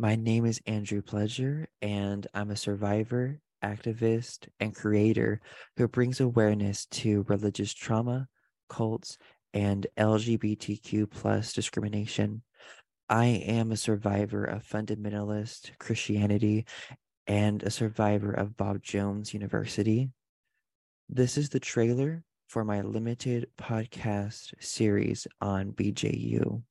My name is Andrew Pledger, and I'm a survivor, activist, and creator who brings awareness to religious trauma, cults, and LGBTQ plus discrimination. I am a survivor of fundamentalist Christianity and a survivor of Bob Jones University. This is the trailer for my limited podcast series on BJU.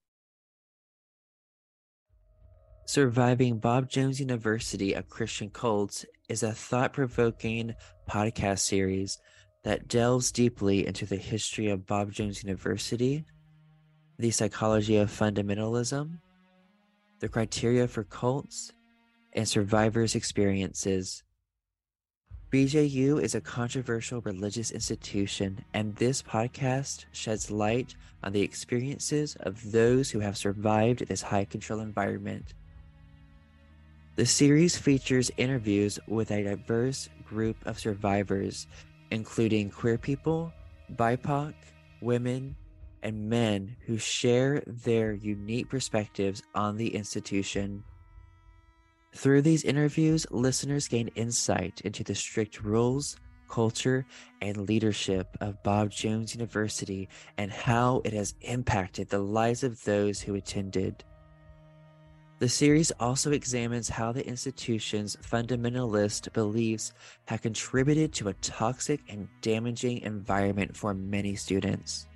Surviving Bob Jones University of Christian Cults is a thought provoking podcast series that delves deeply into the history of Bob Jones University, the psychology of fundamentalism, the criteria for cults, and survivors' experiences. BJU is a controversial religious institution, and this podcast sheds light on the experiences of those who have survived this high control environment. The series features interviews with a diverse group of survivors, including queer people, BIPOC, women, and men who share their unique perspectives on the institution. Through these interviews, listeners gain insight into the strict rules, culture, and leadership of Bob Jones University and how it has impacted the lives of those who attended. The series also examines how the institution's fundamentalist beliefs have contributed to a toxic and damaging environment for many students.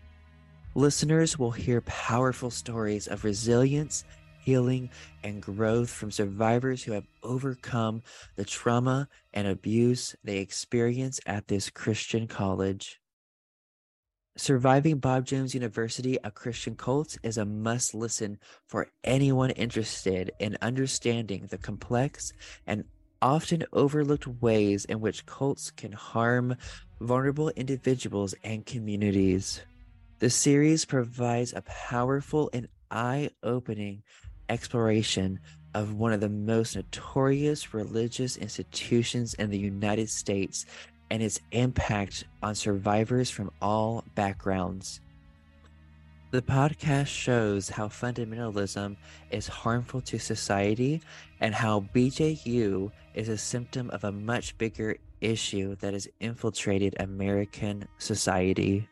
Listeners will hear powerful stories of resilience, healing, and growth from survivors who have overcome the trauma and abuse they experience at this Christian college. Surviving Bob Jones University, a Christian cult, is a must listen for anyone interested in understanding the complex and often overlooked ways in which cults can harm vulnerable individuals and communities. The series provides a powerful and eye opening exploration of one of the most notorious religious institutions in the United States and its impact on survivors from all backgrounds. The podcast shows how fundamentalism is harmful to society and how BJU is a symptom of a much bigger issue that has infiltrated American society.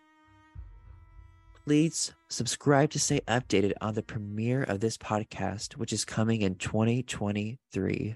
Please subscribe to stay updated on the premiere of this podcast, which is coming in 2023.